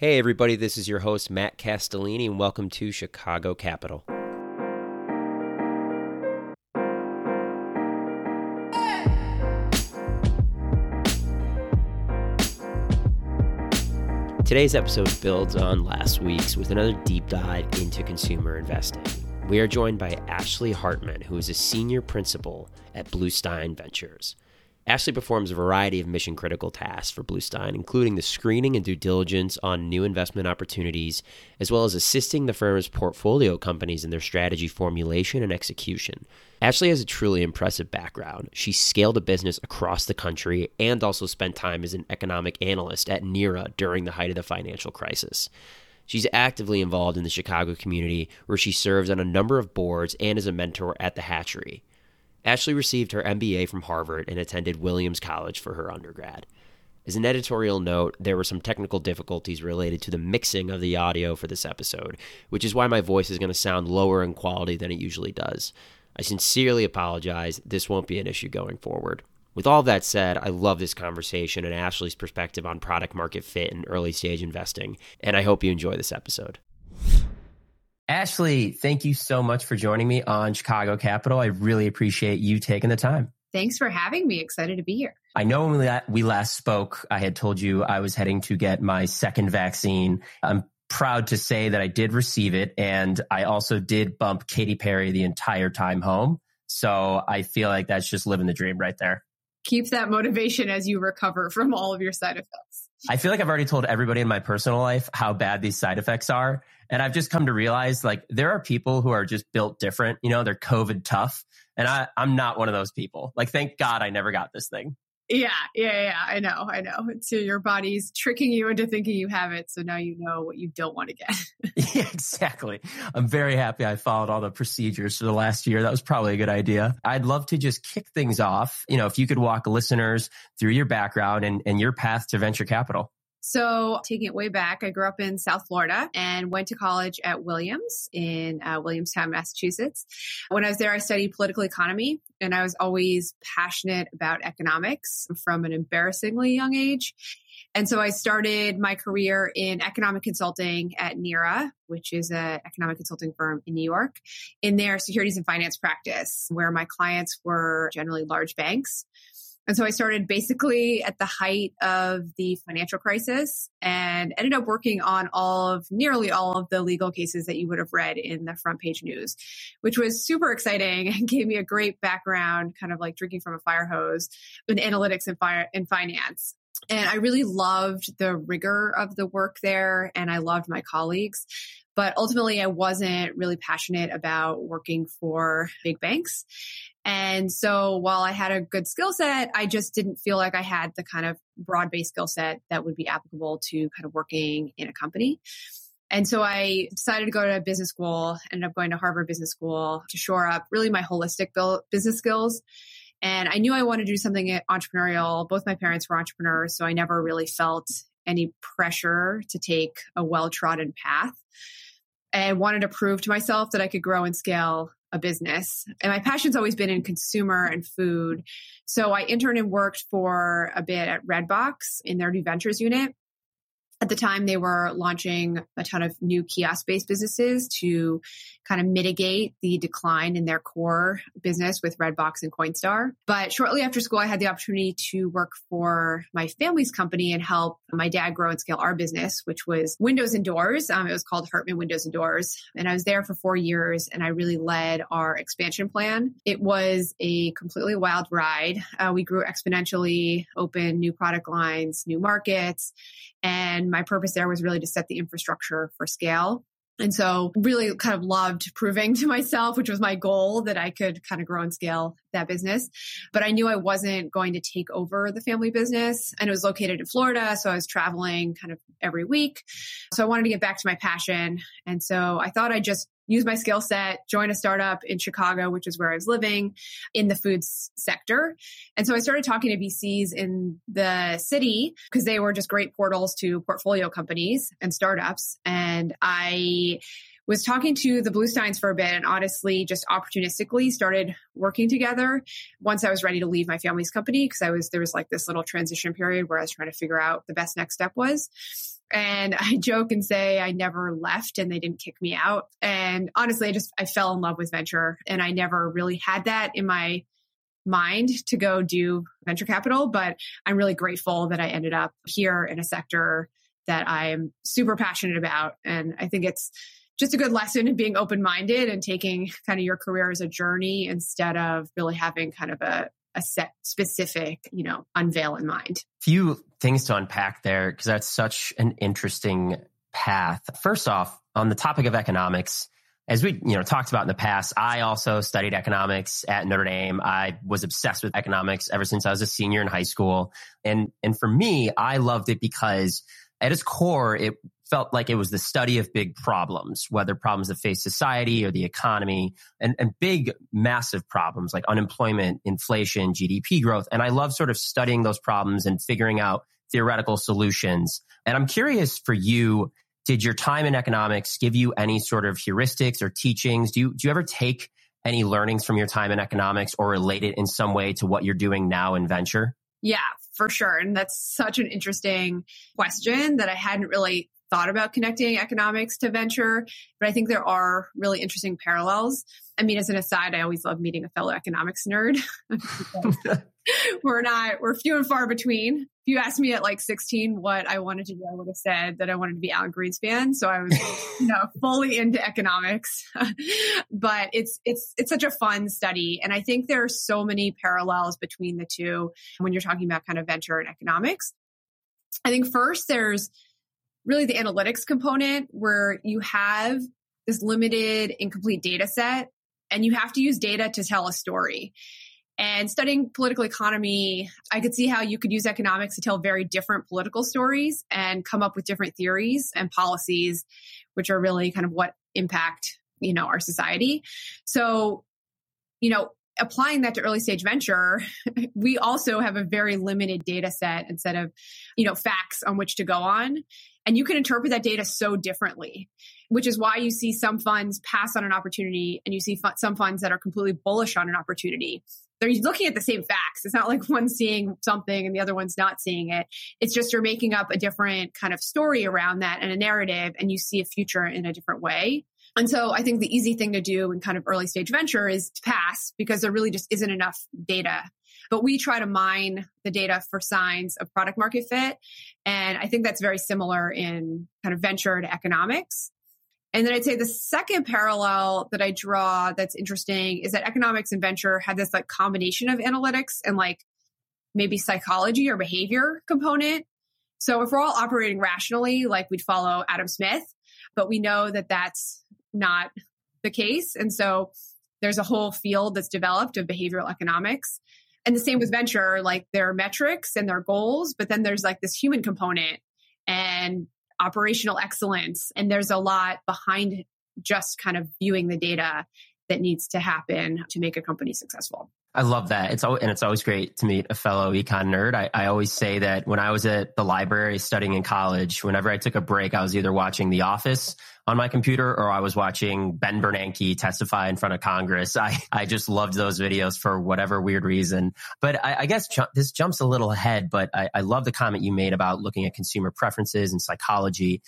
Hey, everybody, this is your host, Matt Castellini, and welcome to Chicago Capital. Today's episode builds on last week's with another deep dive into consumer investing. We are joined by Ashley Hartman, who is a senior principal at Bluestein Ventures. Ashley performs a variety of mission critical tasks for Bluestein, including the screening and due diligence on new investment opportunities, as well as assisting the firm's portfolio companies in their strategy formulation and execution. Ashley has a truly impressive background. She scaled a business across the country and also spent time as an economic analyst at NERA during the height of the financial crisis. She's actively involved in the Chicago community, where she serves on a number of boards and is a mentor at the Hatchery. Ashley received her MBA from Harvard and attended Williams College for her undergrad. As an editorial note, there were some technical difficulties related to the mixing of the audio for this episode, which is why my voice is going to sound lower in quality than it usually does. I sincerely apologize. This won't be an issue going forward. With all that said, I love this conversation and Ashley's perspective on product market fit and early stage investing, and I hope you enjoy this episode. Ashley, thank you so much for joining me on Chicago Capital. I really appreciate you taking the time. Thanks for having me. Excited to be here. I know when we last spoke, I had told you I was heading to get my second vaccine. I'm proud to say that I did receive it. And I also did bump Katy Perry the entire time home. So I feel like that's just living the dream right there. Keep that motivation as you recover from all of your side effects. I feel like I've already told everybody in my personal life how bad these side effects are. And I've just come to realize like there are people who are just built different. You know, they're COVID tough. And I, I'm not one of those people. Like, thank God I never got this thing. Yeah, yeah, yeah. I know, I know. So your body's tricking you into thinking you have it. So now you know what you don't want to get. yeah, exactly. I'm very happy I followed all the procedures for the last year. That was probably a good idea. I'd love to just kick things off. You know, if you could walk listeners through your background and, and your path to venture capital. So, taking it way back, I grew up in South Florida and went to college at Williams in uh, Williamstown, Massachusetts. When I was there, I studied political economy and I was always passionate about economics from an embarrassingly young age. And so I started my career in economic consulting at NERA, which is an economic consulting firm in New York, in their securities and finance practice, where my clients were generally large banks. And so I started basically at the height of the financial crisis and ended up working on all of nearly all of the legal cases that you would have read in the front page news, which was super exciting and gave me a great background, kind of like drinking from a fire hose in analytics and fire and finance. And I really loved the rigor of the work there and I loved my colleagues. But ultimately, I wasn't really passionate about working for big banks. And so while I had a good skill set, I just didn't feel like I had the kind of broad based skill set that would be applicable to kind of working in a company. And so I decided to go to business school, ended up going to Harvard Business School to shore up really my holistic business skills. And I knew I wanted to do something entrepreneurial. Both my parents were entrepreneurs, so I never really felt any pressure to take a well trodden path. And wanted to prove to myself that I could grow and scale a business. And my passion's always been in consumer and food. So I interned and worked for a bit at Redbox in their new ventures unit at the time they were launching a ton of new kiosk based businesses to kind of mitigate the decline in their core business with redbox and coinstar. But shortly after school i had the opportunity to work for my family's company and help my dad grow and scale our business which was windows and doors. Um, it was called hartman windows and doors. And i was there for four years and i really led our expansion plan. It was a completely wild ride. Uh, we grew exponentially opened new product lines new markets and my purpose there was really to set the infrastructure for scale. And so really kind of loved proving to myself, which was my goal that I could kind of grow and scale that business. But I knew I wasn't going to take over the family business and it was located in Florida. So I was traveling kind of every week. So I wanted to get back to my passion. And so I thought I'd just use my skill set, join a startup in Chicago, which is where I was living in the foods sector. And so I started talking to VCs in the city because they were just great portals to portfolio companies and startups. And I was talking to the Blue Bluesteins for a bit and honestly just opportunistically started working together once I was ready to leave my family's company because I was there was like this little transition period where I was trying to figure out the best next step was. And I joke and say I never left and they didn't kick me out. And honestly, I just, I fell in love with venture and I never really had that in my mind to go do venture capital, but I'm really grateful that I ended up here in a sector that I'm super passionate about. And I think it's just a good lesson in being open minded and taking kind of your career as a journey instead of really having kind of a, a set specific, you know, unveil in mind. Few things to unpack there because that's such an interesting path. First off, on the topic of economics, as we you know talked about in the past, I also studied economics at Notre Dame. I was obsessed with economics ever since I was a senior in high school. And and for me, I loved it because at its core, it felt like it was the study of big problems, whether problems that face society or the economy and, and big, massive problems like unemployment, inflation, GDP growth. And I love sort of studying those problems and figuring out theoretical solutions. And I'm curious for you, did your time in economics give you any sort of heuristics or teachings? Do you, do you ever take any learnings from your time in economics or relate it in some way to what you're doing now in venture? Yeah, for sure. And that's such an interesting question that I hadn't really thought about connecting economics to venture, but I think there are really interesting parallels. I mean, as an aside, I always love meeting a fellow economics nerd. we're not, we're few and far between. If you asked me at like 16 what I wanted to do, I would have said that I wanted to be Alan Greenspan. So I was, you know, fully into economics. but it's, it's, it's such a fun study. And I think there are so many parallels between the two when you're talking about kind of venture and economics. I think first there's really the analytics component where you have this limited incomplete data set and you have to use data to tell a story. And studying political economy, I could see how you could use economics to tell very different political stories and come up with different theories and policies, which are really kind of what impact, you know, our society. So, you know, applying that to early stage venture, we also have a very limited data set instead of, you know, facts on which to go on. And you can interpret that data so differently, which is why you see some funds pass on an opportunity and you see some funds that are completely bullish on an opportunity. They're looking at the same facts. It's not like one's seeing something and the other one's not seeing it. It's just you're making up a different kind of story around that and a narrative, and you see a future in a different way. And so I think the easy thing to do in kind of early stage venture is to pass because there really just isn't enough data. But we try to mine the data for signs of product market fit. And I think that's very similar in kind of venture to economics. And then I'd say the second parallel that I draw that's interesting is that economics and venture had this like combination of analytics and like maybe psychology or behavior component. So if we're all operating rationally, like we'd follow Adam Smith, but we know that that's not the case. And so there's a whole field that's developed of behavioral economics. And the same with venture, like their metrics and their goals, but then there's like this human component and operational excellence. And there's a lot behind just kind of viewing the data that needs to happen to make a company successful. I love that. It's always, and it's always great to meet a fellow econ nerd. I, I always say that when I was at the library studying in college, whenever I took a break, I was either watching The Office on my computer or I was watching Ben Bernanke testify in front of Congress. I, I just loved those videos for whatever weird reason. But I, I guess ju- this jumps a little ahead, but I, I love the comment you made about looking at consumer preferences and psychology.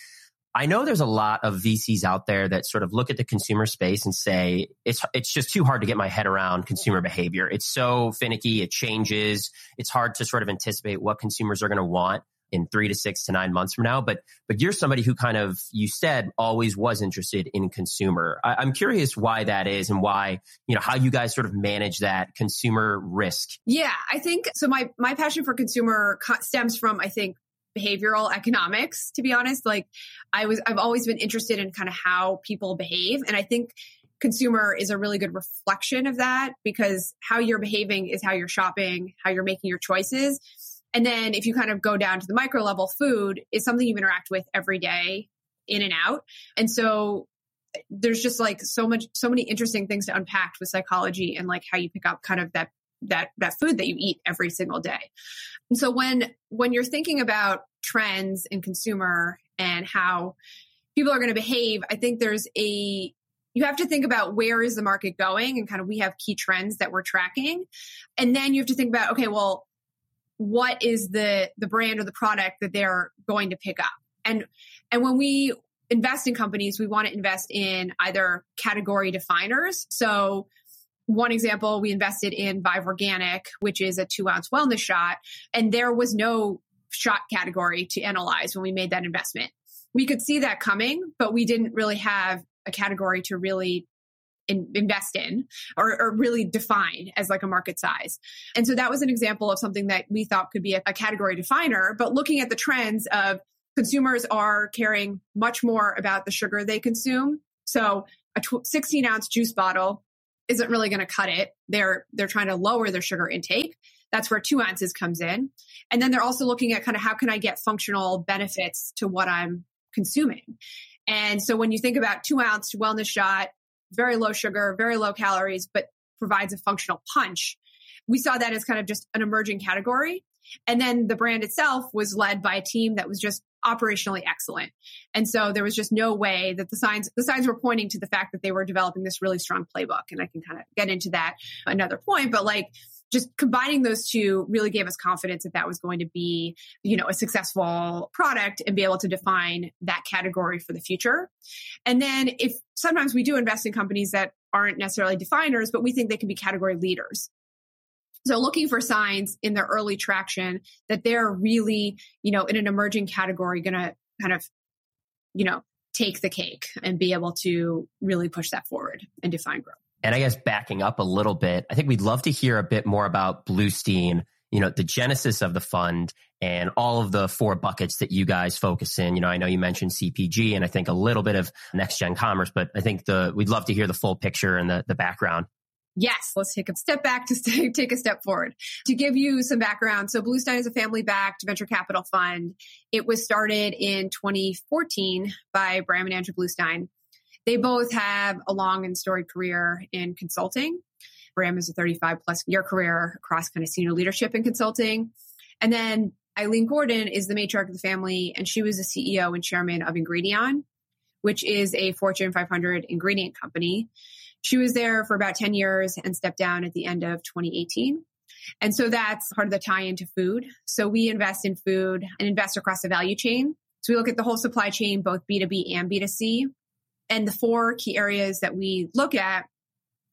I know there's a lot of VCs out there that sort of look at the consumer space and say it's it's just too hard to get my head around consumer behavior. It's so finicky, it changes. It's hard to sort of anticipate what consumers are going to want in 3 to 6 to 9 months from now, but but you're somebody who kind of you said always was interested in consumer. I, I'm curious why that is and why, you know, how you guys sort of manage that consumer risk. Yeah, I think so my my passion for consumer stems from I think behavioral economics to be honest like i was i've always been interested in kind of how people behave and i think consumer is a really good reflection of that because how you're behaving is how you're shopping how you're making your choices and then if you kind of go down to the micro level food is something you interact with every day in and out and so eh, there's just like so much so many interesting things to unpack with psychology and like how you pick up kind of that that that food that you eat every single day. And so when when you're thinking about trends in consumer and how people are going to behave, I think there's a you have to think about where is the market going and kind of we have key trends that we're tracking. And then you have to think about okay, well what is the the brand or the product that they're going to pick up? And and when we invest in companies, we want to invest in either category definers. So one example, we invested in Vive Organic, which is a two ounce wellness shot, and there was no shot category to analyze when we made that investment. We could see that coming, but we didn't really have a category to really in, invest in or, or, really define as like a market size. And so that was an example of something that we thought could be a, a category definer. But looking at the trends of consumers are caring much more about the sugar they consume. So a tw- 16 ounce juice bottle isn't really going to cut it. They're they're trying to lower their sugar intake. That's where two ounces comes in. And then they're also looking at kind of how can I get functional benefits to what I'm consuming. And so when you think about two ounce wellness shot, very low sugar, very low calories, but provides a functional punch. We saw that as kind of just an emerging category. And then the brand itself was led by a team that was just operationally excellent. And so there was just no way that the signs the signs were pointing to the fact that they were developing this really strong playbook. And I can kind of get into that another point, but like just combining those two really gave us confidence that that was going to be, you know, a successful product and be able to define that category for the future. And then if sometimes we do invest in companies that aren't necessarily definers, but we think they can be category leaders. So looking for signs in their early traction that they're really, you know, in an emerging category going to kind of, you know, take the cake and be able to really push that forward and define growth. And I guess backing up a little bit, I think we'd love to hear a bit more about Bluestein, you know, the genesis of the fund and all of the four buckets that you guys focus in. You know, I know you mentioned CPG and I think a little bit of next gen commerce, but I think the we'd love to hear the full picture and the, the background. Yes, let's take a step back to stay, take a step forward. To give you some background, so Bluestein is a family backed venture capital fund. It was started in 2014 by Bram and Andrew Bluestein. They both have a long and storied career in consulting. Bram has a 35 plus year career across kind of senior leadership in consulting. And then Ilene Gordon is the matriarch of the family, and she was the CEO and chairman of Ingredion, which is a Fortune 500 ingredient company. She was there for about 10 years and stepped down at the end of 2018. And so that's part of the tie into food. So we invest in food and invest across the value chain. So we look at the whole supply chain, both B2B and B2C. And the four key areas that we look at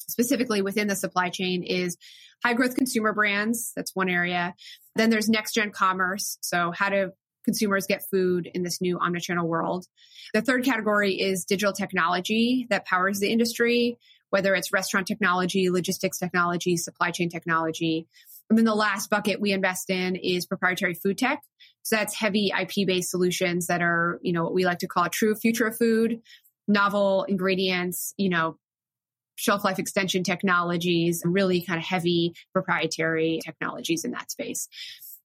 specifically within the supply chain is high growth consumer brands. That's one area. Then there's next gen commerce. So how do consumers get food in this new omnichannel world? The third category is digital technology that powers the industry whether it's restaurant technology, logistics technology, supply chain technology. And then the last bucket we invest in is proprietary food tech. So that's heavy IP based solutions that are, you know, what we like to call a true future of food, novel ingredients, you know, shelf life extension technologies, really kind of heavy proprietary technologies in that space.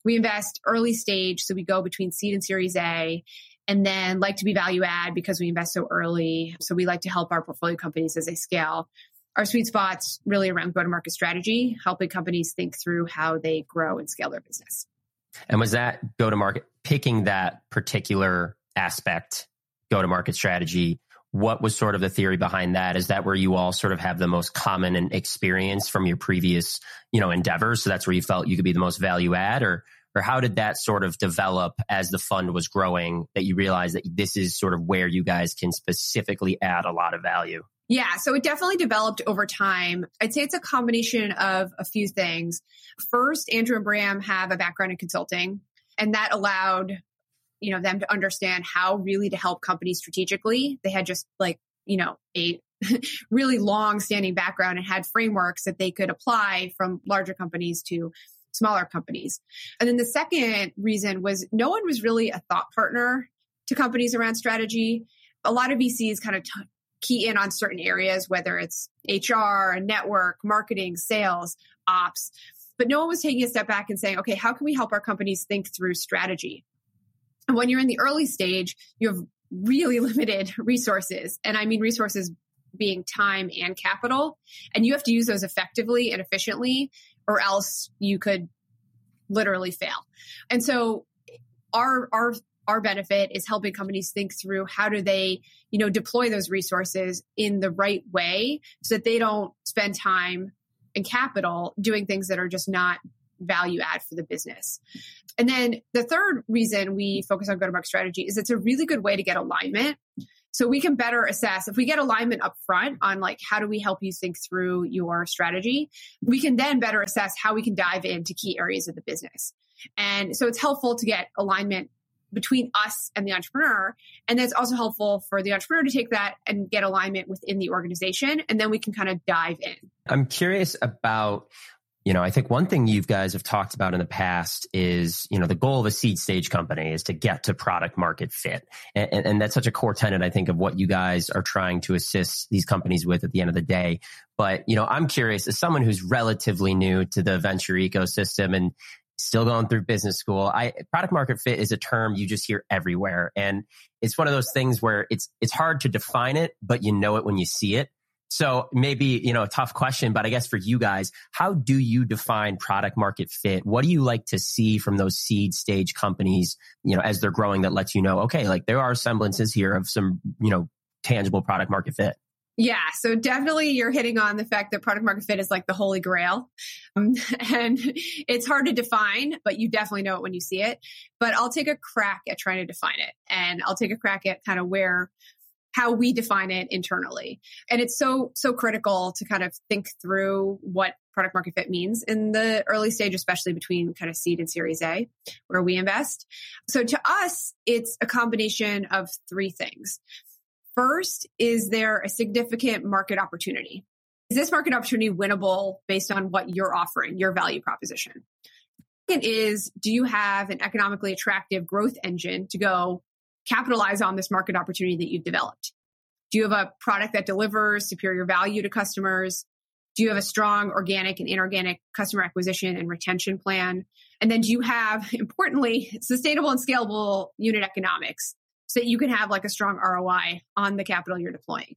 We invest early stage, so we go between seed and series A and then like to be value add because we invest so early. So we like to help our portfolio companies as they scale. Our sweet spots really around go to market strategy, helping companies think through how they grow and scale their business. And was that go to market picking that particular aspect, go to market strategy? What was sort of the theory behind that? Is that where you all sort of have the most common and experience from your previous, you know, endeavors? So that's where you felt you could be the most value add or or how did that sort of develop as the fund was growing that you realized that this is sort of where you guys can specifically add a lot of value? Yeah, so it definitely developed over time. I'd say it's a combination of a few things. First, Andrew and Bram have a background in consulting, and that allowed you know them to understand how really to help companies strategically. They had just like you know a really long standing background and had frameworks that they could apply from larger companies to smaller companies. And then the second reason was no one was really a thought partner to companies around strategy. A lot of VCs kind of t- key in on certain areas, whether it's HR, network, marketing, sales, ops. But no one was taking a step back and saying, okay, how can we help our companies think through strategy? And when you're in the early stage, you have really limited resources. And I mean resources being time and capital. And you have to use those effectively and efficiently or else you could literally fail. And so our our our benefit is helping companies think through how do they, you know, deploy those resources in the right way so that they don't spend time and capital doing things that are just not value add for the business. And then the third reason we focus on go to market strategy is it's a really good way to get alignment. So we can better assess if we get alignment up front on like how do we help you think through your strategy, we can then better assess how we can dive into key areas of the business. And so it's helpful to get alignment between us and the entrepreneur. And then it's also helpful for the entrepreneur to take that and get alignment within the organization. And then we can kind of dive in. I'm curious about you know, I think one thing you guys have talked about in the past is, you know, the goal of a seed stage company is to get to product market fit. And, and, that's such a core tenet, I think, of what you guys are trying to assist these companies with at the end of the day. But, you know, I'm curious as someone who's relatively new to the venture ecosystem and still going through business school. I product market fit is a term you just hear everywhere. And it's one of those things where it's it's hard to define it, but you know it when you see it. So maybe, you know, a tough question, but I guess for you guys, how do you define product market fit? What do you like to see from those seed stage companies, you know, as they're growing that lets you know, okay, like there are semblances here of some, you know, tangible product market fit? Yeah, so definitely you're hitting on the fact that product market fit is like the holy grail. Um, and it's hard to define, but you definitely know it when you see it. But I'll take a crack at trying to define it. And I'll take a crack at kind of where how we define it internally. And it's so so critical to kind of think through what product market fit means in the early stage especially between kind of seed and series A where we invest. So to us it's a combination of three things. First, is there a significant market opportunity? Is this market opportunity winnable based on what you're offering, your value proposition? Second is, do you have an economically attractive growth engine to go capitalize on this market opportunity that you've developed? Do you have a product that delivers superior value to customers? Do you have a strong organic and inorganic customer acquisition and retention plan? And then do you have, importantly, sustainable and scalable unit economics? so that you can have like a strong ROI on the capital you're deploying.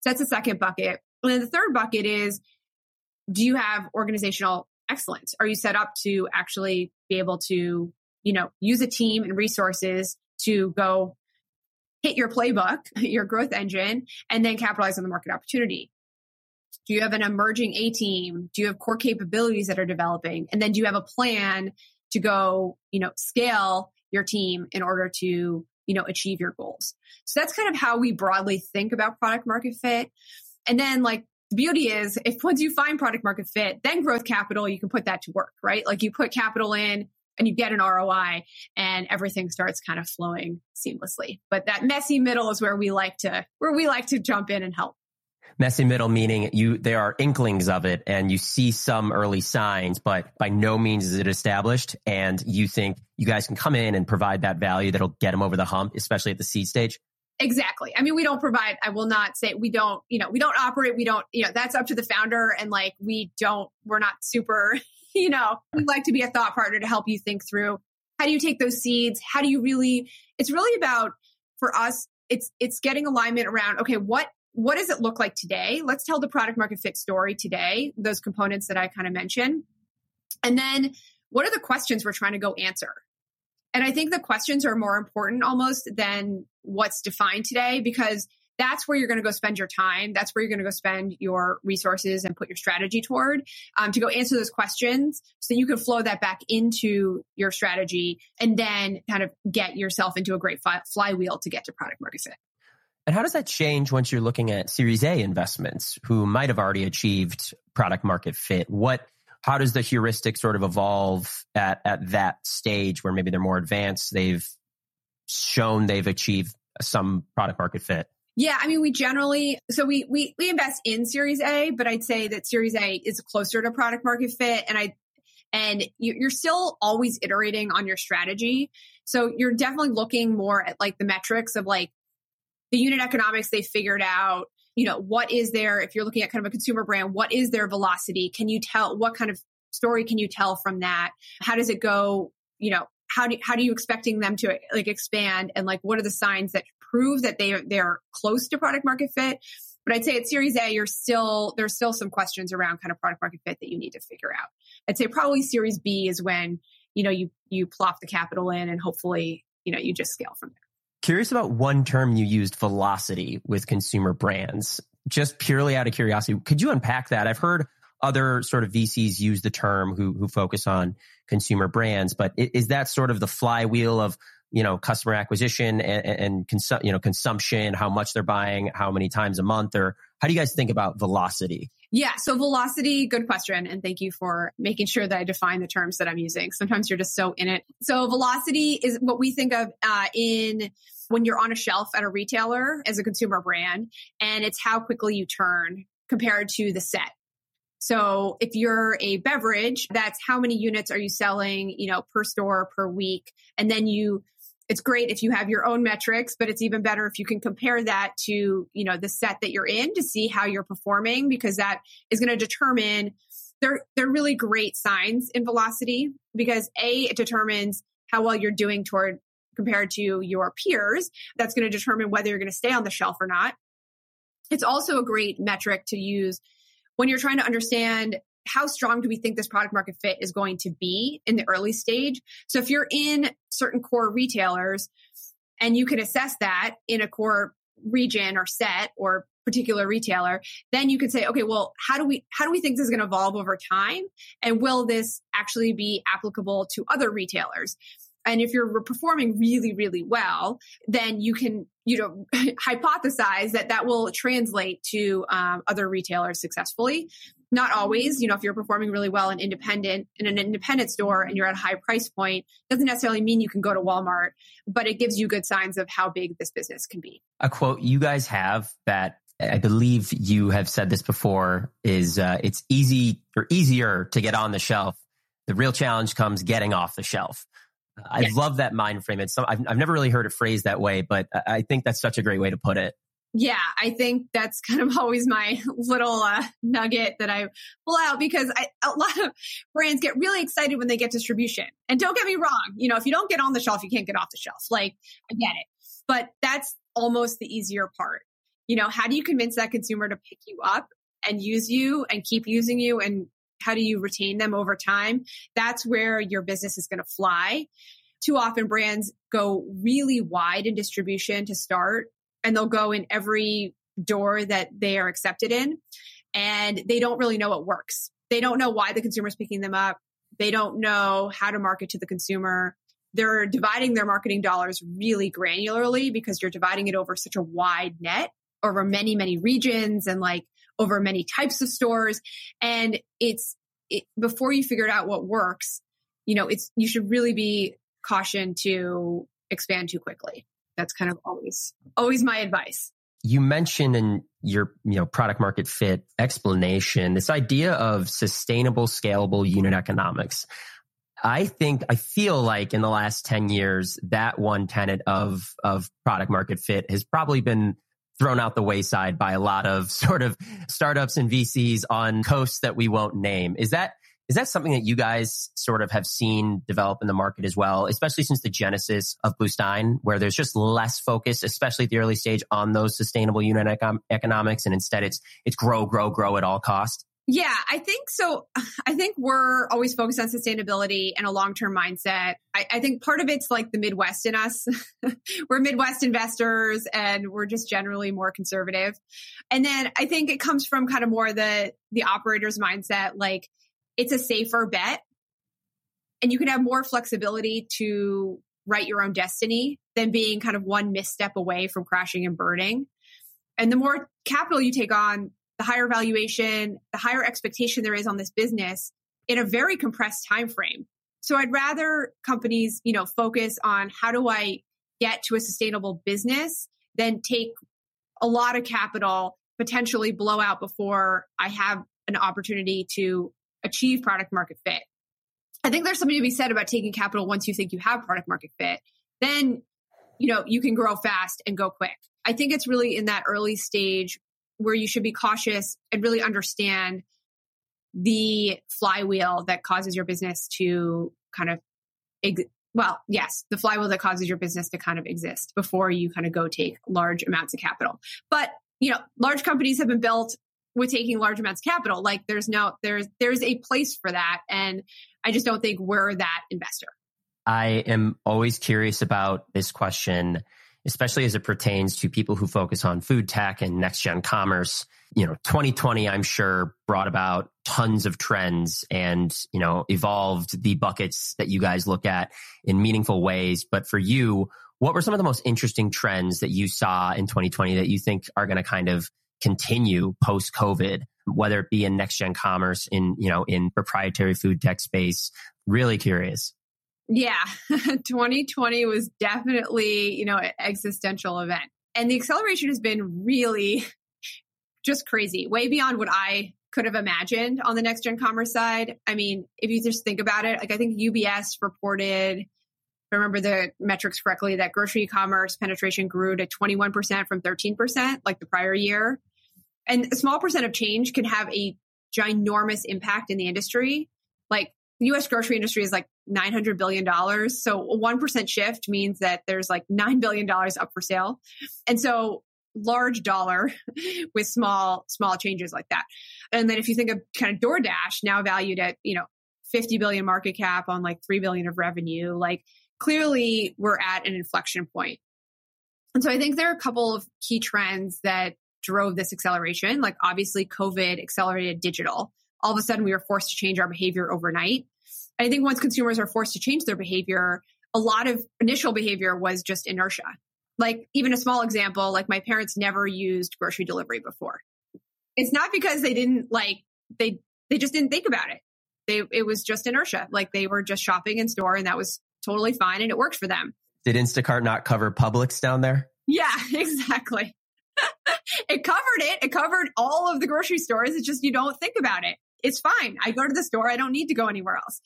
So that's the second bucket. And then the third bucket is do you have organizational excellence? Are you set up to actually be able to, you know, use a team and resources to go hit your playbook, your growth engine, and then capitalize on the market opportunity? Do you have an emerging A team? Do you have core capabilities that are developing? And then do you have a plan to go, you know, scale your team in order to you know, achieve your goals. So that's kind of how we broadly think about product market fit. And then like the beauty is if once you find product market fit, then growth capital, you can put that to work, right? Like you put capital in and you get an ROI and everything starts kind of flowing seamlessly. But that messy middle is where we like to, where we like to jump in and help. Messy middle meaning you there are inklings of it and you see some early signs but by no means is it established. And you think you guys can come in and provide that value that'll get them over the hump especially at the seed stage? Exactly. I mean we don't provide i will not say we don't you know we don't operate we don't you know that's up to the founder. And like we don't we're not super you know we like to be a thought partner to help you think through how do you take those seeds how do you really it's really about for us it's it's getting alignment around okay what what does it look like today? Let's tell the product market fit story today, those components that I kind of mentioned. And then what are the questions we're trying to go answer? And I think the questions are more important almost than what's defined today because that's where you're going to go spend your time. That's where you're going to go spend your resources and put your strategy toward um, to go answer those questions so you can flow that back into your strategy and then kind of get yourself into a great flywheel to get to product market fit. And how does that change once you're looking at Series A investments who might have already achieved product market fit? What how does the heuristic sort of evolve at at that stage where maybe they're more advanced, they've shown they've achieved some product market fit? Yeah, I mean, we generally so we we we invest in Series A, but I'd say that Series A is closer to product market fit, and I and you're still always iterating on your strategy. So you're definitely looking more at like the metrics of like the unit economics they figured out you know what is there if you're looking at kind of a consumer brand what is their velocity? Can you tell what kind of story can you tell from that? How does it go you know how do how do you expecting them to like expand? And like what are the signs that prove that they they're close to product market fit but I'd say at Series A, you're still there's still some questions around kind of product market fit that you need to figure out. I'd say probably Series B is when you know you you plop the capital in and hopefully you know you just scale from there. Curious about one term you used, velocity, with consumer brands. Just purely out of curiosity, could you unpack that? I've heard other sort of VCs use the term who, who focus on consumer brands, but is that sort of the flywheel of, you know, customer acquisition and, and consu- you know, consumption, how much they're buying, how many times a month, or how do you guys think about velocity? Yeah. So velocity, good question. And thank you for making sure that I define the terms that I'm using. Sometimes you're just so in it. So velocity is what we think of uh, in when you're on a shelf at a retailer as a consumer brand, and it's how quickly you turn compared to the set. So if you're a beverage, that's how many units are you selling, you know, per store per week. And then you it's great if you have your own metrics, but it's even better if you can compare that to, you know, the set that you're in to see how you're performing because that is going to determine they're they're really great signs in velocity because A, it determines how well you're doing toward compared to your peers. That's going to determine whether you're going to stay on the shelf or not. It's also a great metric to use when you're trying to understand how strong do we think this product market fit is going to be in the early stage? So if you're in certain core retailers and you can assess that in a core region or set or particular retailer, then you could say, okay, well, how do we how do we think this is going to evolve over time? And will this actually be applicable to other retailers? And if you're performing really, really well, then you can, you know, hypothesize that that will translate to um, other retailers successfully not always you know if you're performing really well in independent in an independent store and you're at a high price point doesn't necessarily mean you can go to walmart but it gives you good signs of how big this business can be a quote you guys have that i believe you have said this before is uh, it's easy or easier to get on the shelf the real challenge comes getting off the shelf I yes. love that mind frame. It's so, I've, I've never really heard it phrased that way, but I think that's such a great way to put it. Yeah, I think that's kind of always my little uh, nugget that I pull out because I, a lot of brands get really excited when they get distribution. And don't get me wrong, you know, if you don't get on the shelf, you can't get off the shelf. Like, I get it. But that's almost the easier part. You know, how do you convince that consumer to pick you up and use you and keep using you? And how do you retain them over time? That's where your business is going to fly. Too often brands go really wide in distribution to start and they'll go in every door that they are accepted in and they don't really know what works. They don't know why the consumer is picking them up. They don't know how to market to the consumer. They're dividing their marketing dollars really granularly because you're dividing it over such a wide net over many, many regions and like over many types of stores. And it's it, before you figure out what works, you know, it's, you should really be cautioned to expand too quickly that's kind of always always my advice. You mentioned in your you know product market fit explanation this idea of sustainable scalable unit economics. I think i feel like in the last 10 years that one tenet of of product market fit has probably been thrown out the wayside by a lot of sort of startups and vcs on coasts that we won't name. Is that is that something that you guys sort of have seen develop in the market as well, especially since the genesis of Bluestein, where there's just less focus, especially at the early stage, on those sustainable unit econ- economics, and instead it's it's grow, grow, grow at all cost? Yeah, I think so. I think we're always focused on sustainability and a long term mindset. I, I, think part of it's like the Midwest in us. we're Midwest investors and we're just generally more conservative. And then I think it comes from kind of more the the operator's mindset, like it's a safer bet and you can have more flexibility to write your own destiny than being kind of one misstep away from crashing and burning. And the more capital you take on, the higher valuation, the higher expectation there is on this business in a very compressed time frame. So I'd rather companies, you know, focus on how do I get to a sustainable business than take a lot of capital, potentially blow out before I have an opportunity to achieve product market fit. I think there's something to be said about taking capital once you think you have product market fit. Then, you know, you can grow fast and go quick. I think it's really in that early stage where you should be cautious and really understand the flywheel that causes your business to kind of ex- well, yes, the flywheel that causes your business to kind of exist before you kind of go take large amounts of capital. But, you know, large companies have been built with taking large amounts of capital. Like there's no there's there's a place for that, and I just don't think we're that investor. I am always curious about this question, especially as it pertains to people who focus on food tech and next gen commerce. You know, 2020, I'm sure brought about tons of trends and, you know, evolved the buckets that you guys look at in meaningful ways. But for you, what were some of the most interesting trends that you saw in 2020 that you think are going to kind of continue post COVID, whether it be in next gen commerce, in, you know, in proprietary food tech space? Really curious. Yeah, 2020 was definitely, you know, an existential event. And the acceleration has been really just crazy, way beyond what I could have imagined on the next gen commerce side. I mean, if you just think about it, like I think UBS reported, if I remember the metrics correctly, that grocery commerce penetration grew to 21% from 13% like the prior year. And a small percent of change can have a ginormous impact in the industry. Like the US grocery industry is like $900 billion. So a 1% shift means that there's like $9 billion up for sale. And so large dollar with small, small changes like that. And then if you think of kind of DoorDash now valued at, you know, 50 billion market cap on like 3 billion of revenue, like clearly we're at an inflection point. And so I think there are a couple of key trends that drove this acceleration. Like obviously COVID accelerated digital. All of a sudden we were forced to change our behavior overnight. I think once consumers are forced to change their behavior, a lot of initial behavior was just inertia. Like even a small example, like my parents never used grocery delivery before. It's not because they didn't like they they just didn't think about it. They it was just inertia. Like they were just shopping in store and that was totally fine and it worked for them. Did Instacart not cover Publix down there? Yeah, exactly. it covered it. It covered all of the grocery stores. It's just you don't think about it it's fine. I go to the store. I don't need to go anywhere else.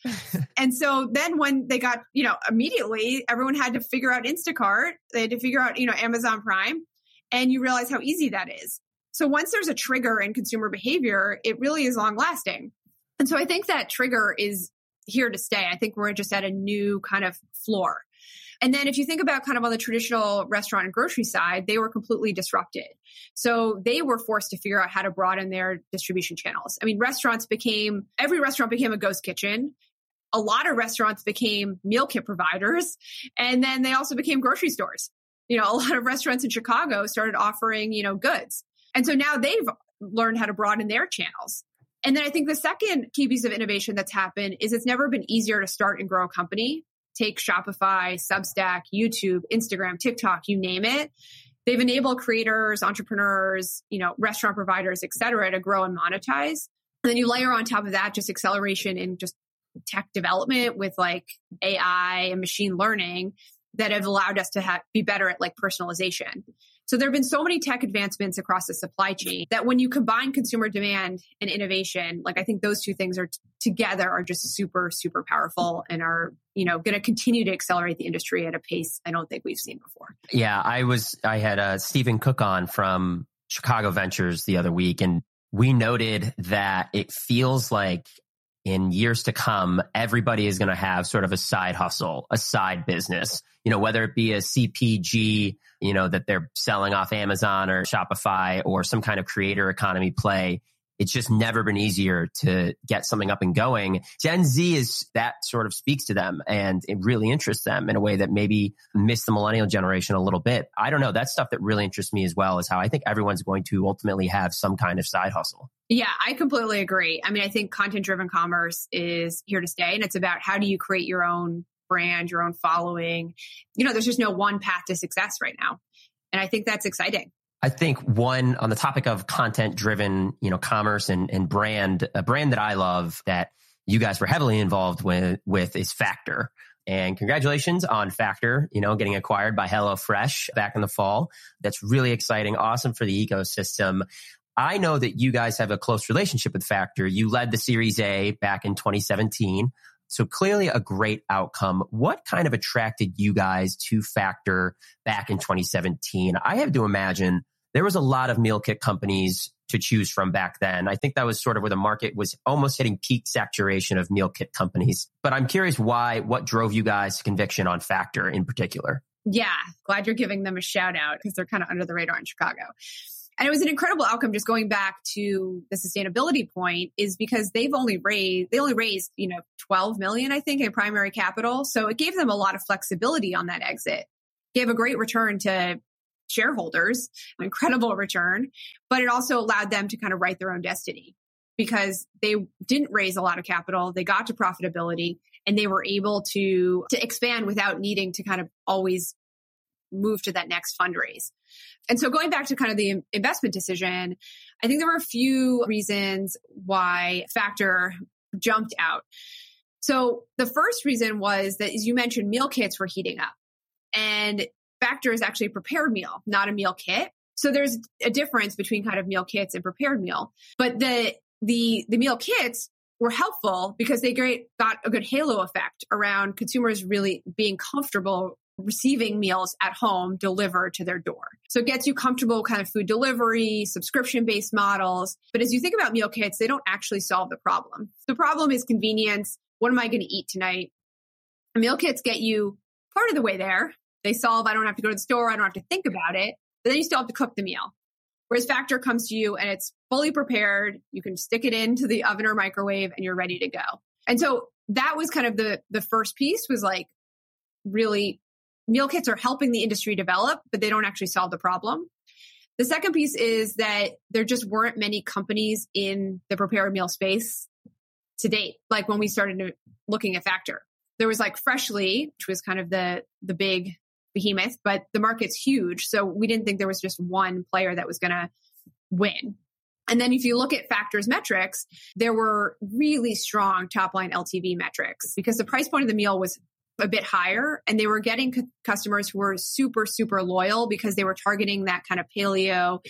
and so then when they got, you know, immediately everyone had to figure out Instacart. They had to figure out, you know, Amazon Prime and you realize how easy that is. So once there's a trigger in consumer behavior, it really is long lasting. And so I think that trigger is here to stay. I think we're just at a new kind of floor. And then if you think about kind of on the traditional restaurant and grocery side, they were completely disrupted. So they were forced to figure out how to broaden their distribution channels. I mean, restaurants became, every restaurant became a ghost kitchen. A lot of restaurants became meal kit providers. And then they also became grocery stores. You know, a lot of restaurants in Chicago started offering, you know, goods. And so now they've learned how to broaden their channels. And then I think the second key piece of innovation that's happened is it's never been easier to start and grow a company take Shopify, Substack, YouTube, Instagram, TikTok, you name it. They've enabled creators, entrepreneurs, you know, restaurant providers, et cetera, to grow and monetize. And then you layer on top of that just acceleration in just tech development with like AI and machine learning that have allowed us to have, be better at like personalization. So there have been so many tech advancements across the supply chain that when you combine consumer demand and innovation, like I think those two things are t- together are just super, super powerful and are, you know, going to continue to accelerate the industry at a pace I don't think we've seen before. Yeah. I was, I had uh, Stephen Cook on from Chicago Ventures the other week and we noted that it feels like in years to come, everybody is going to have sort of a side hustle, a side business, you know, whether it be a CPG, you know, that they're selling off Amazon or Shopify or some kind of creator economy play. It's just never been easier to get something up and going. Gen Z is that sort of speaks to them and it really interests them in a way that maybe missed the millennial generation a little bit. I don't know. That's stuff that really interests me as well is how I think everyone's going to ultimately have some kind of side hustle. Yeah, I completely agree. I mean, I think content driven commerce is here to stay and it's about how do you create your own brand, your own following. You know, there's just no one path to success right now. And I think that's exciting. I think one on the topic of content driven, you know, commerce and, and brand, a brand that I love that you guys were heavily involved with, with is Factor. And congratulations on Factor, you know, getting acquired by HelloFresh back in the fall. That's really exciting. Awesome for the ecosystem. I know that you guys have a close relationship with Factor. You led the Series A back in 2017. So clearly a great outcome. What kind of attracted you guys to Factor back in 2017? I have to imagine there was a lot of meal kit companies to choose from back then. I think that was sort of where the market was almost hitting peak saturation of meal kit companies. But I'm curious why, what drove you guys to conviction on Factor in particular? Yeah, glad you're giving them a shout out because they're kind of under the radar in Chicago. And it was an incredible outcome just going back to the sustainability point is because they've only raised, they only raised, you know, 12 million, I think, in primary capital. So it gave them a lot of flexibility on that exit. Gave a great return to shareholders, an incredible return, but it also allowed them to kind of write their own destiny. because they didn't raise a lot of capital. They got to profitability and they were able to, to expand without needing to kind of always move to that next fundraise. And so going back to kind of the investment decision, I think there were a few reasons why Factor jumped out. So the first reason was that, as you mentioned, meal kits were heating up. And Factor is actually a prepared meal, not a meal kit. So there's a difference between kind of meal kits and prepared meal. But the the the meal kits were helpful because they got a good halo effect around consumers really being comfortable receiving meals at home delivered to their door. So it gets you comfortable kind of food delivery, subscription based models. But as you think about meal kits, they don't actually solve the problem. The problem is convenience. What am I going to eat tonight? Meal kits get you part of the way there. They solve, I don't have to go to the store. I don't have to think about it, but then you still have to cook the meal. Whereas Factor comes to you and it's fully prepared. You can stick it into the oven or microwave and you're ready to go. And so that was kind of the, the first piece was like really meal kits are helping the industry develop, but they don't actually solve the problem. The second piece is that there just weren't many companies in the prepared meal space to date. Like when we started looking at Factor, there was like Freshly, which was kind of the the big behemoth, but the market's huge. So we didn't think there was just one player that was going to win. And then if you look at factors metrics, there were really strong top line LTV metrics because the price point of the meal was a bit higher and they were getting c- customers who were super super loyal because they were targeting that kind of paleo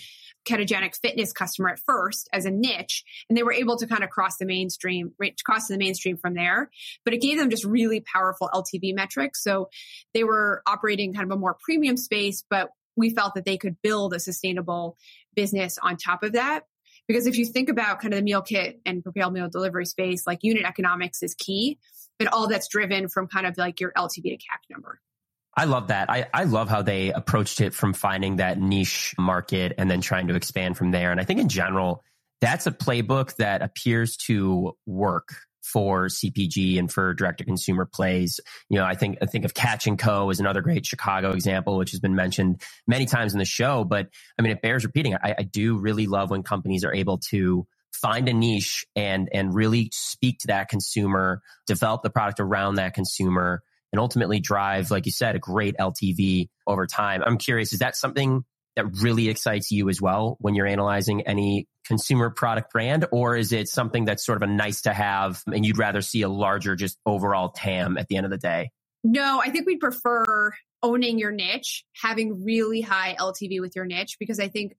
ketogenic fitness customer at first as a niche and they were able to kind of cross the mainstream cross to the mainstream from there. But it gave them just really powerful ltv metrics. So they were operating kind of a more premium space but we felt that they could build a sustainable business on top of that. Because if you think about kind of the meal kit and prepared meal delivery space like unit economics is key but all that's driven from kind of like your LTV to CAC number. I love that. I, I love how they approached it from finding that niche market and then trying to expand from there. And I think in general, that's a playbook that appears to work for CPG and for direct to consumer plays. You know, I think I think of Catch and Co as another great Chicago example, which has been mentioned many times in the show. But I mean, it bears repeating. I, I do really love when companies are able to find a niche and and really speak to that consumer, develop the product around that consumer, and ultimately drive, like you said, a great LTV over time. I'm curious, is that something that really excites you as well when you're analyzing any consumer product brand, or is it something that's sort of a nice to have and you'd rather see a larger just overall TAM at the end of the day? No, I think we'd prefer owning your niche, having really high LTV with your niche, because I think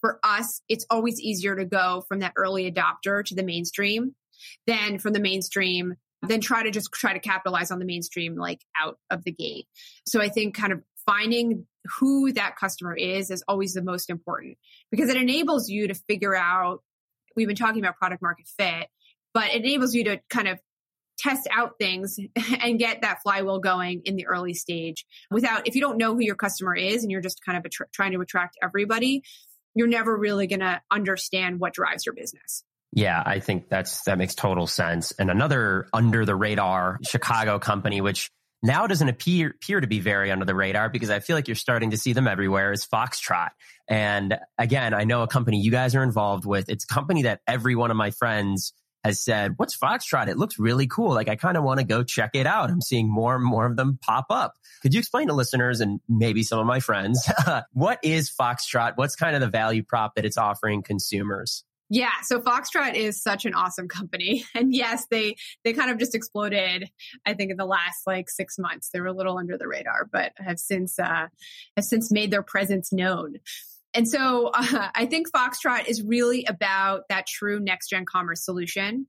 for us, it's always easier to go from that early adopter to the mainstream than from the mainstream, then try to just try to capitalize on the mainstream like out of the gate. So I think kind of finding who that customer is is always the most important because it enables you to figure out we've been talking about product market fit but it enables you to kind of test out things and get that flywheel going in the early stage without if you don't know who your customer is and you're just kind of trying to attract everybody you're never really going to understand what drives your business. Yeah, I think that's that makes total sense. And another under the radar Chicago company, which now doesn't appear appear to be very under the radar because I feel like you're starting to see them everywhere is Foxtrot. And again, I know a company you guys are involved with. It's a company that every one of my friends has said, what's Foxtrot? It looks really cool. Like I kind of want to go check it out. I'm seeing more and more of them pop up. Could you explain to listeners and maybe some of my friends, what is Foxtrot? What's kind of the value prop that it's offering consumers? Yeah, so Foxtrot is such an awesome company. And yes, they they kind of just exploded I think in the last like 6 months. They were a little under the radar, but have since uh have since made their presence known. And so uh, I think Foxtrot is really about that true next gen commerce solution.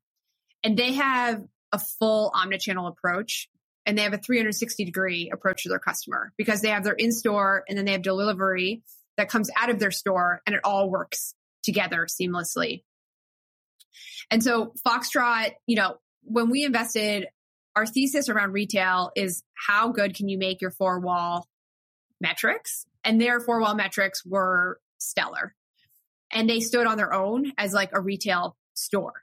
And they have a full omnichannel approach and they have a 360 degree approach to their customer because they have their in store and then they have delivery that comes out of their store and it all works together seamlessly. And so Foxtrot, you know, when we invested, our thesis around retail is how good can you make your four wall metrics and their four wall metrics were stellar. And they stood on their own as like a retail store.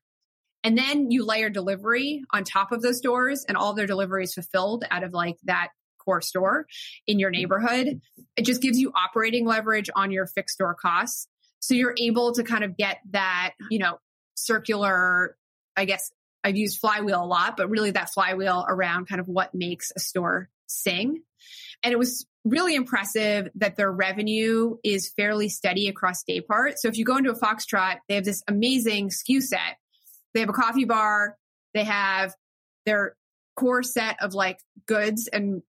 And then you layer delivery on top of those stores and all their deliveries fulfilled out of like that core store in your neighborhood. It just gives you operating leverage on your fixed store costs. So you're able to kind of get that, you know, circular, I guess I've used flywheel a lot, but really that flywheel around kind of what makes a store sing. And it was really impressive that their revenue is fairly steady across day part. So if you go into a Foxtrot, they have this amazing SKU set. They have a coffee bar, they have their core set of like goods and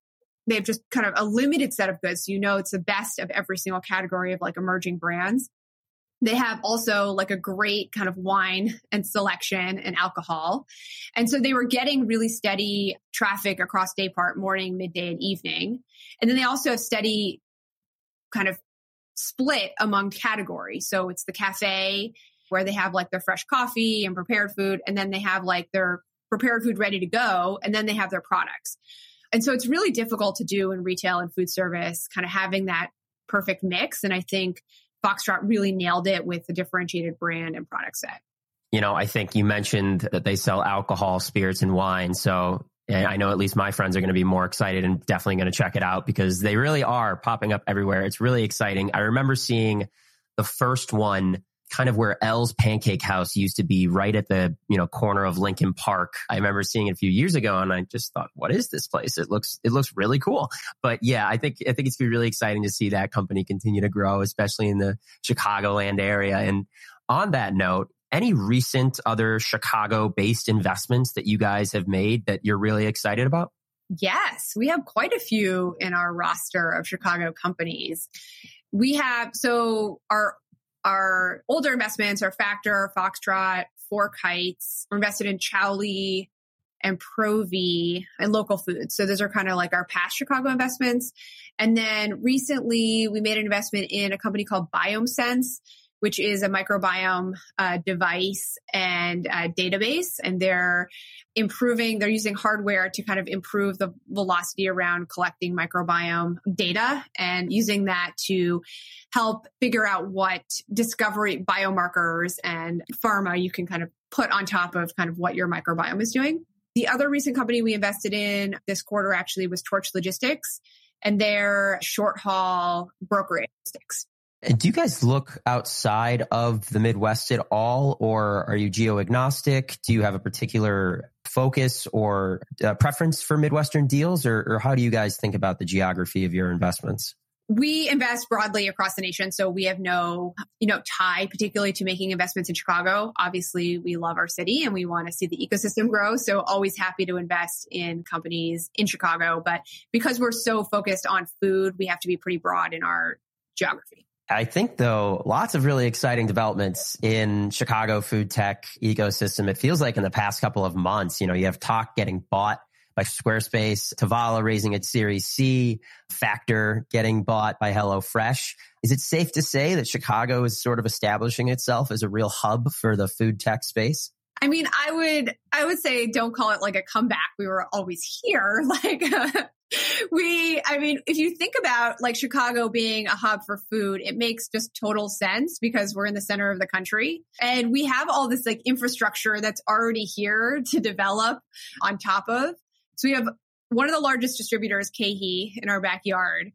they have just kind of a limited set of goods. So you know it's the best of every single category of like emerging brands. They have also like a great kind of wine and selection and alcohol. And so they were getting really steady traffic across day part, morning, midday, and evening. And then they also have steady kind of split among categories. So it's the cafe where they have like their fresh coffee and prepared food. And then they have like their prepared food ready to go. And then they have their products. And so it's really difficult to do in retail and food service, kind of having that perfect mix. And I think Foxtrot really nailed it with the differentiated brand and product set. You know, I think you mentioned that they sell alcohol, spirits, and wine. So and I know at least my friends are going to be more excited and definitely going to check it out because they really are popping up everywhere. It's really exciting. I remember seeing the first one kind of where L's Pancake House used to be right at the, you know, corner of Lincoln Park. I remember seeing it a few years ago and I just thought, what is this place? It looks, it looks really cool. But yeah, I think, I think it's be really exciting to see that company continue to grow, especially in the Chicagoland area. And on that note, any recent other Chicago based investments that you guys have made that you're really excited about? Yes, we have quite a few in our roster of Chicago companies. We have, so our our older investments are Factor, Foxtrot, Four Kites. We're invested in Chowly and Provi and local foods. So those are kind of like our past Chicago investments. And then recently we made an investment in a company called BiomeSense, which is a microbiome uh, device and uh, database. And they're improving, they're using hardware to kind of improve the velocity around collecting microbiome data and using that to help figure out what discovery biomarkers and pharma you can kind of put on top of kind of what your microbiome is doing. The other recent company we invested in this quarter actually was Torch Logistics and their short haul brokerage logistics. Do you guys look outside of the Midwest at all, or are you geo agnostic? Do you have a particular focus or uh, preference for Midwestern deals, or, or how do you guys think about the geography of your investments? we invest broadly across the nation so we have no you know tie particularly to making investments in chicago obviously we love our city and we want to see the ecosystem grow so always happy to invest in companies in chicago but because we're so focused on food we have to be pretty broad in our geography I think though, lots of really exciting developments in Chicago food tech ecosystem. It feels like in the past couple of months, you know, you have Tock getting bought by Squarespace, Tovala raising its Series C, Factor getting bought by HelloFresh. Is it safe to say that Chicago is sort of establishing itself as a real hub for the food tech space? I mean, I would, I would say don't call it like a comeback. We were always here. Like, we, I mean, if you think about like Chicago being a hub for food, it makes just total sense because we're in the center of the country and we have all this like infrastructure that's already here to develop on top of. So we have one of the largest distributors, KeHE, in our backyard.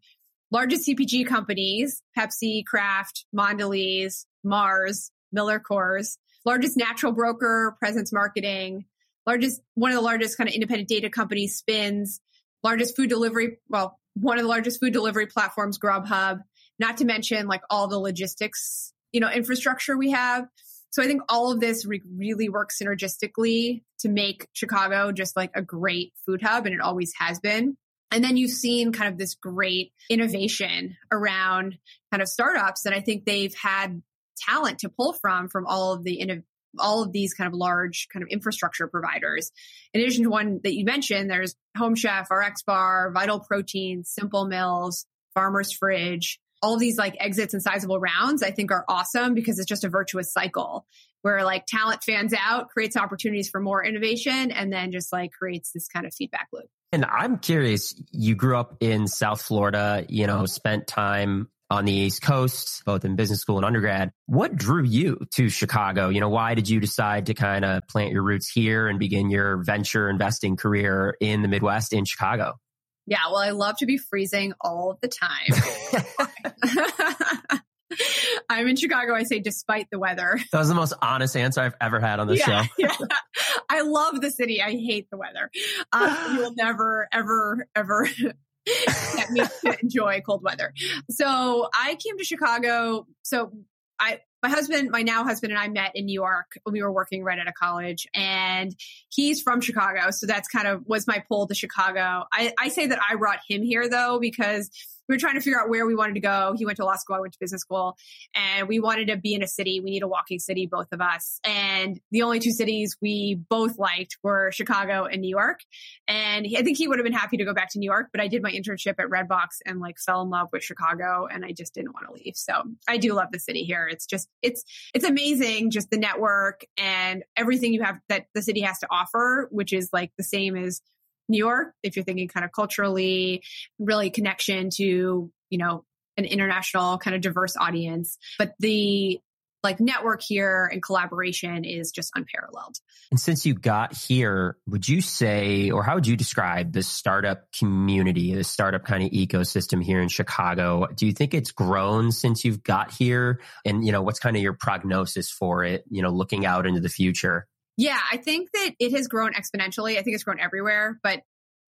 Largest CPG companies, Pepsi, Kraft, Mondelez, Mars, Miller Coors. Largest natural broker, Presence Marketing. Largest, one of the largest kind of independent data companies, Spins. Largest food delivery, well, one of the largest food delivery platforms, Grubhub. Not to mention like all the logistics, you know, infrastructure we have. So I think all of this re- really works synergistically to make Chicago just like a great food hub, and it always has been. And then you've seen kind of this great innovation around kind of startups And I think they've had talent to pull from from all of the inno- all of these kind of large kind of infrastructure providers. In addition to one that you mentioned, there's Home Chef, RX Bar, Vital Proteins, Simple Mills, Farmer's Fridge, all these like exits and sizable rounds, I think are awesome because it's just a virtuous cycle where like talent fans out, creates opportunities for more innovation, and then just like creates this kind of feedback loop. And I'm curious, you grew up in South Florida, you know, spent time on the East Coast, both in business school and undergrad. What drew you to Chicago? You know, why did you decide to kind of plant your roots here and begin your venture investing career in the Midwest in Chicago? Yeah, well, I love to be freezing all of the time. I'm in Chicago. I say despite the weather. That was the most honest answer I've ever had on this yeah, show. yeah. I love the city. I hate the weather. Um, you will never, ever, ever get me to enjoy cold weather. So I came to Chicago. So I my husband, my now husband and I met in New York when we were working right at a college and he's from Chicago. So that's kind of was my pull to Chicago. I, I say that I brought him here though, because we were trying to figure out where we wanted to go. He went to law school, I went to business school, and we wanted to be in a city. We need a walking city, both of us. And the only two cities we both liked were Chicago and New York. And I think he would have been happy to go back to New York, but I did my internship at Redbox and like fell in love with Chicago and I just didn't want to leave. So I do love the city here. It's just, it's, it's amazing, just the network and everything you have that the city has to offer, which is like the same as New York, if you're thinking kind of culturally, really connection to, you know, an international kind of diverse audience. But the like network here and collaboration is just unparalleled. And since you got here, would you say, or how would you describe the startup community, the startup kind of ecosystem here in Chicago? Do you think it's grown since you've got here? And, you know, what's kind of your prognosis for it, you know, looking out into the future? Yeah, I think that it has grown exponentially. I think it's grown everywhere, but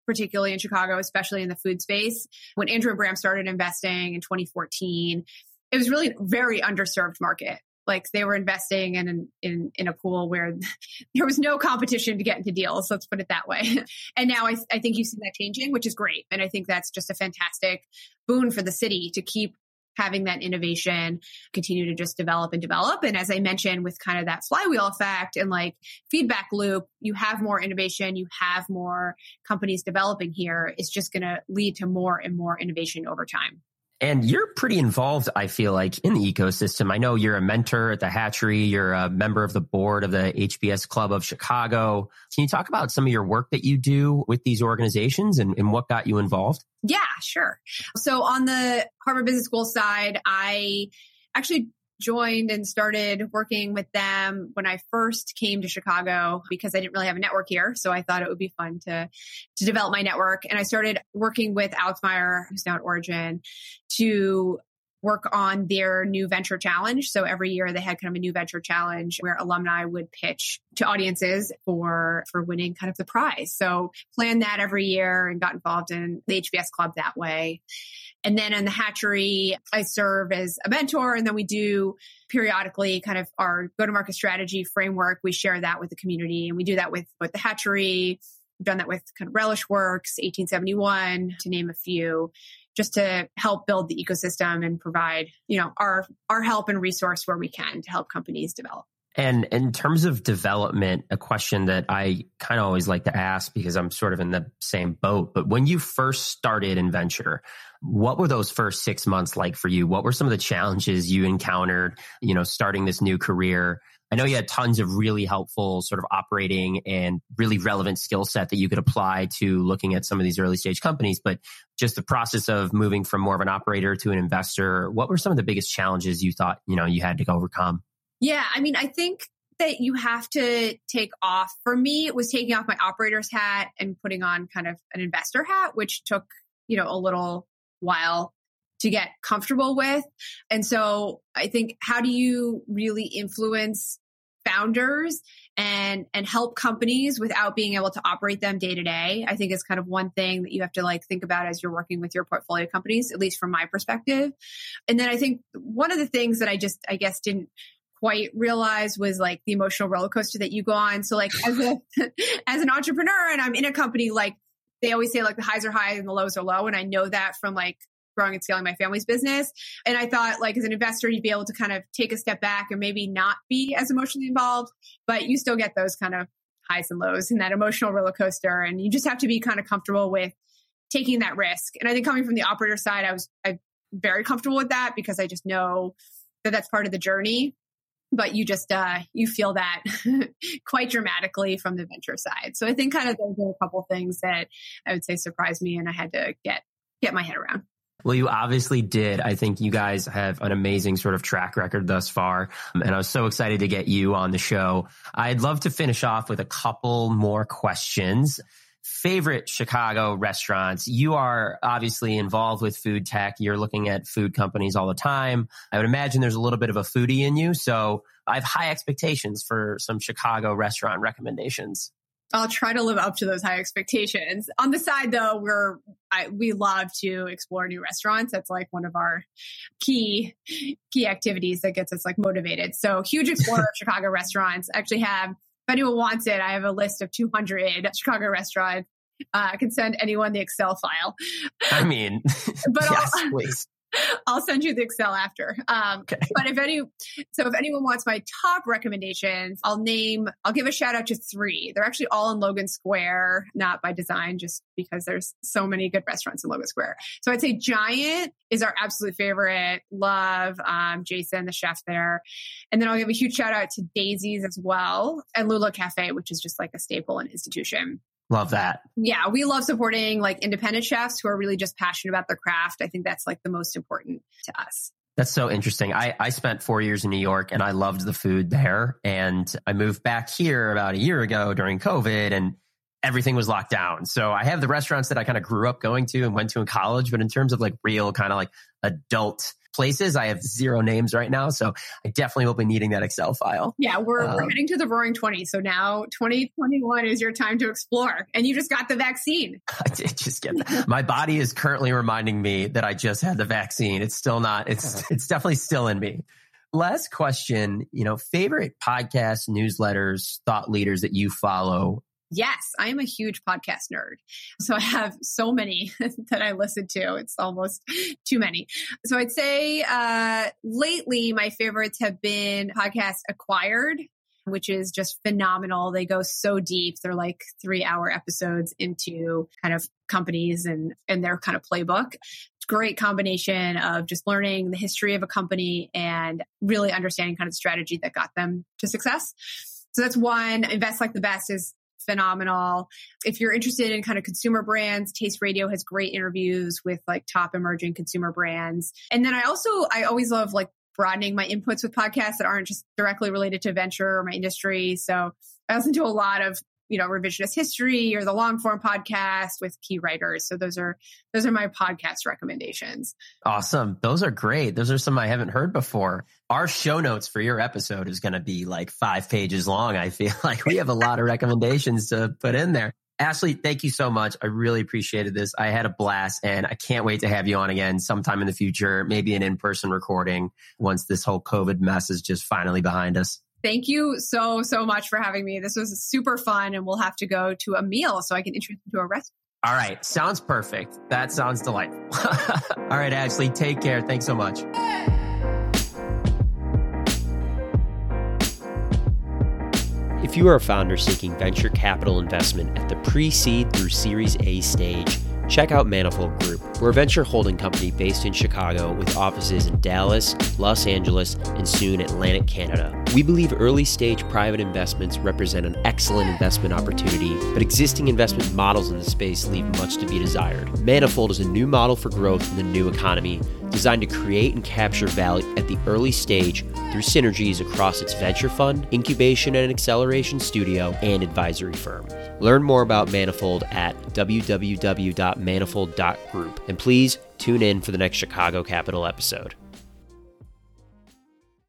particularly in Chicago, especially in the food space. When Andrew Abraham started investing in 2014, it was really a very underserved market. Like they were investing in in in a pool where there was no competition to get into deals. Let's put it that way. And now I, I think you see that changing, which is great. And I think that's just a fantastic boon for the city to keep having that innovation continue to just develop and develop. And as I mentioned, with kind of that flywheel effect and like feedback loop, you have more innovation, you have more companies developing here. It's just going to lead to more and more innovation over time. And you're pretty involved, I feel like, in the ecosystem. I know you're a mentor at the Hatchery. You're a member of the board of the HBS Club of Chicago. Can you talk about some of your work that you do with these organizations and, and what got you involved? Yeah, sure. So on the Harvard Business School side, I actually joined and started working with them when I first came to Chicago because I didn't really have a network here. So I thought it would be fun to, to develop my network. And I started working with Alex Meyer, who's now at Origin, to work on their new venture challenge. So every year they had kind of a new venture challenge where alumni would pitch to audiences for for winning kind of the prize. So planned that every year and got involved in the HBS club that way. And then in the hatchery, I serve as a mentor and then we do periodically kind of our go-to-market strategy framework. We share that with the community and we do that with, with the hatchery. We've done that with kind of Relish Works, 1871, to name a few just to help build the ecosystem and provide, you know, our our help and resource where we can to help companies develop. And in terms of development, a question that I kind of always like to ask because I'm sort of in the same boat. But when you first started in venture, what were those first six months like for you? What were some of the challenges you encountered, you know, starting this new career? I know you had tons of really helpful sort of operating and really relevant skill set that you could apply to looking at some of these early stage companies, but just the process of moving from more of an operator to an investor, what were some of the biggest challenges you thought, you know, you had to overcome? Yeah, I mean, I think that you have to take off. For me, it was taking off my operator's hat and putting on kind of an investor hat, which took, you know, a little while to get comfortable with. And so I think how do you really influence founders and and help companies without being able to operate them day to day i think is kind of one thing that you have to like think about as you're working with your portfolio companies at least from my perspective. And then i think one of the things that i just i guess didn't quite realize was like the emotional roller coaster that you go on. So like as a as an entrepreneur and i'm in a company like they always say like the highs are high and the lows are low. And i know that from like growing and scaling my family's business. And I thought, like, as an investor, you'd be able to kind of take a step back and maybe not be as emotionally involved, but you still get those kind of highs and lows and that emotional roller coaster. And you just have to be kind of comfortable with taking that risk. And I think coming from the operator side, I was I'm very comfortable with that because I just know that that's part of the journey. But you just uh, you feel that quite dramatically from the venture side. So I think kind of those are a couple things that I would say surprised me, and I had to get get my head around. Well, you obviously did. I think you guys have an amazing sort of track record thus far. Um, and I was so excited to get you on the show. I'd love to finish off with a couple more questions. favorite Chicago restaurants. You are obviously involved with food tech. You're looking at food companies all the time. I would imagine there's a little bit of a foodie in you. So I have high expectations for some Chicago restaurant recommendations. I'll try to live up to those high expectations. On the side, though, we're I, we love to explore new restaurants. That's like one of our key key activities that gets us like motivated. So huge explorer of Chicago restaurants. Actually, have if anyone wants it, I have a list of 200 Chicago restaurants. Uh, I can send anyone the Excel file. I mean, but yes, please. I'll send you the Excel after. Um, okay. But if any, so if anyone wants my top recommendations, I'll name, I'll give a shout out to three. They're actually all in Logan Square, not by design, just because there's so many good restaurants in Logan Square. So I'd say Giant is our absolute favorite. Love um, Jason, the chef there. And then I'll give a huge shout out to Daisy's as well and Lula Cafe, which is just like a staple and institution. Love that. Yeah, we love supporting like independent chefs who are really just passionate about their craft. I think that's like the most important to us. That's so interesting. I, I spent four years in New York and I loved the food there. And I moved back here about a year ago during COVID and everything was locked down. So I have the restaurants that I kind of grew up going to and went to in college. But in terms of like real kind of like adult places. I have zero names right now, so I definitely will be needing that Excel file. Yeah, we're, um, we're heading to the roaring 20. So now 2021 is your time to explore. And you just got the vaccine. I did just get that. My body is currently reminding me that I just had the vaccine. It's still not, it's, it's definitely still in me. Last question, you know, favorite podcasts, newsletters, thought leaders that you follow Yes, I am a huge podcast nerd. So I have so many that I listen to. It's almost too many. So I'd say uh, lately my favorites have been podcast acquired which is just phenomenal. They go so deep. They're like three hour episodes into kind of companies and, and their kind of playbook. Great combination of just learning the history of a company and really understanding kind of strategy that got them to success. So that's one. Invest Like the Best is phenomenal. If you're interested in kind of consumer brands, Taste Radio has great interviews with like top emerging consumer brands. And then I also, I always love like broadening my inputs with podcasts that aren't just directly related to venture or my industry. So I listen to a lot of you know revisionist history or the long form podcast with key writers. So those are those are my podcast recommendations. Awesome. Those are great. Those are some i haven't heard before. Our show notes for your episode is going to be like five pages long i feel like. We have a lot of recommendations to put in there. Ashley, thank you so much. I really appreciated this. I had a blast and I can't wait to have you on again sometime in the future, maybe an in person recording once this whole COVID mess is just finally behind us. Thank you so, so much for having me. This was super fun, and we'll have to go to a meal so I can introduce you to a restaurant. All right. Sounds perfect. That sounds delightful. All right, Ashley, take care. Thanks so much. If you are a founder seeking venture capital investment at the pre seed through Series A stage, check out Manifold Group. We're a venture holding company based in Chicago with offices in Dallas, Los Angeles, and soon Atlantic Canada. We believe early stage private investments represent an excellent investment opportunity, but existing investment models in the space leave much to be desired. Manifold is a new model for growth in the new economy designed to create and capture value at the early stage through synergies across its venture fund, incubation and acceleration studio, and advisory firm. Learn more about Manifold at www.manifold.group. And please tune in for the next Chicago Capital episode.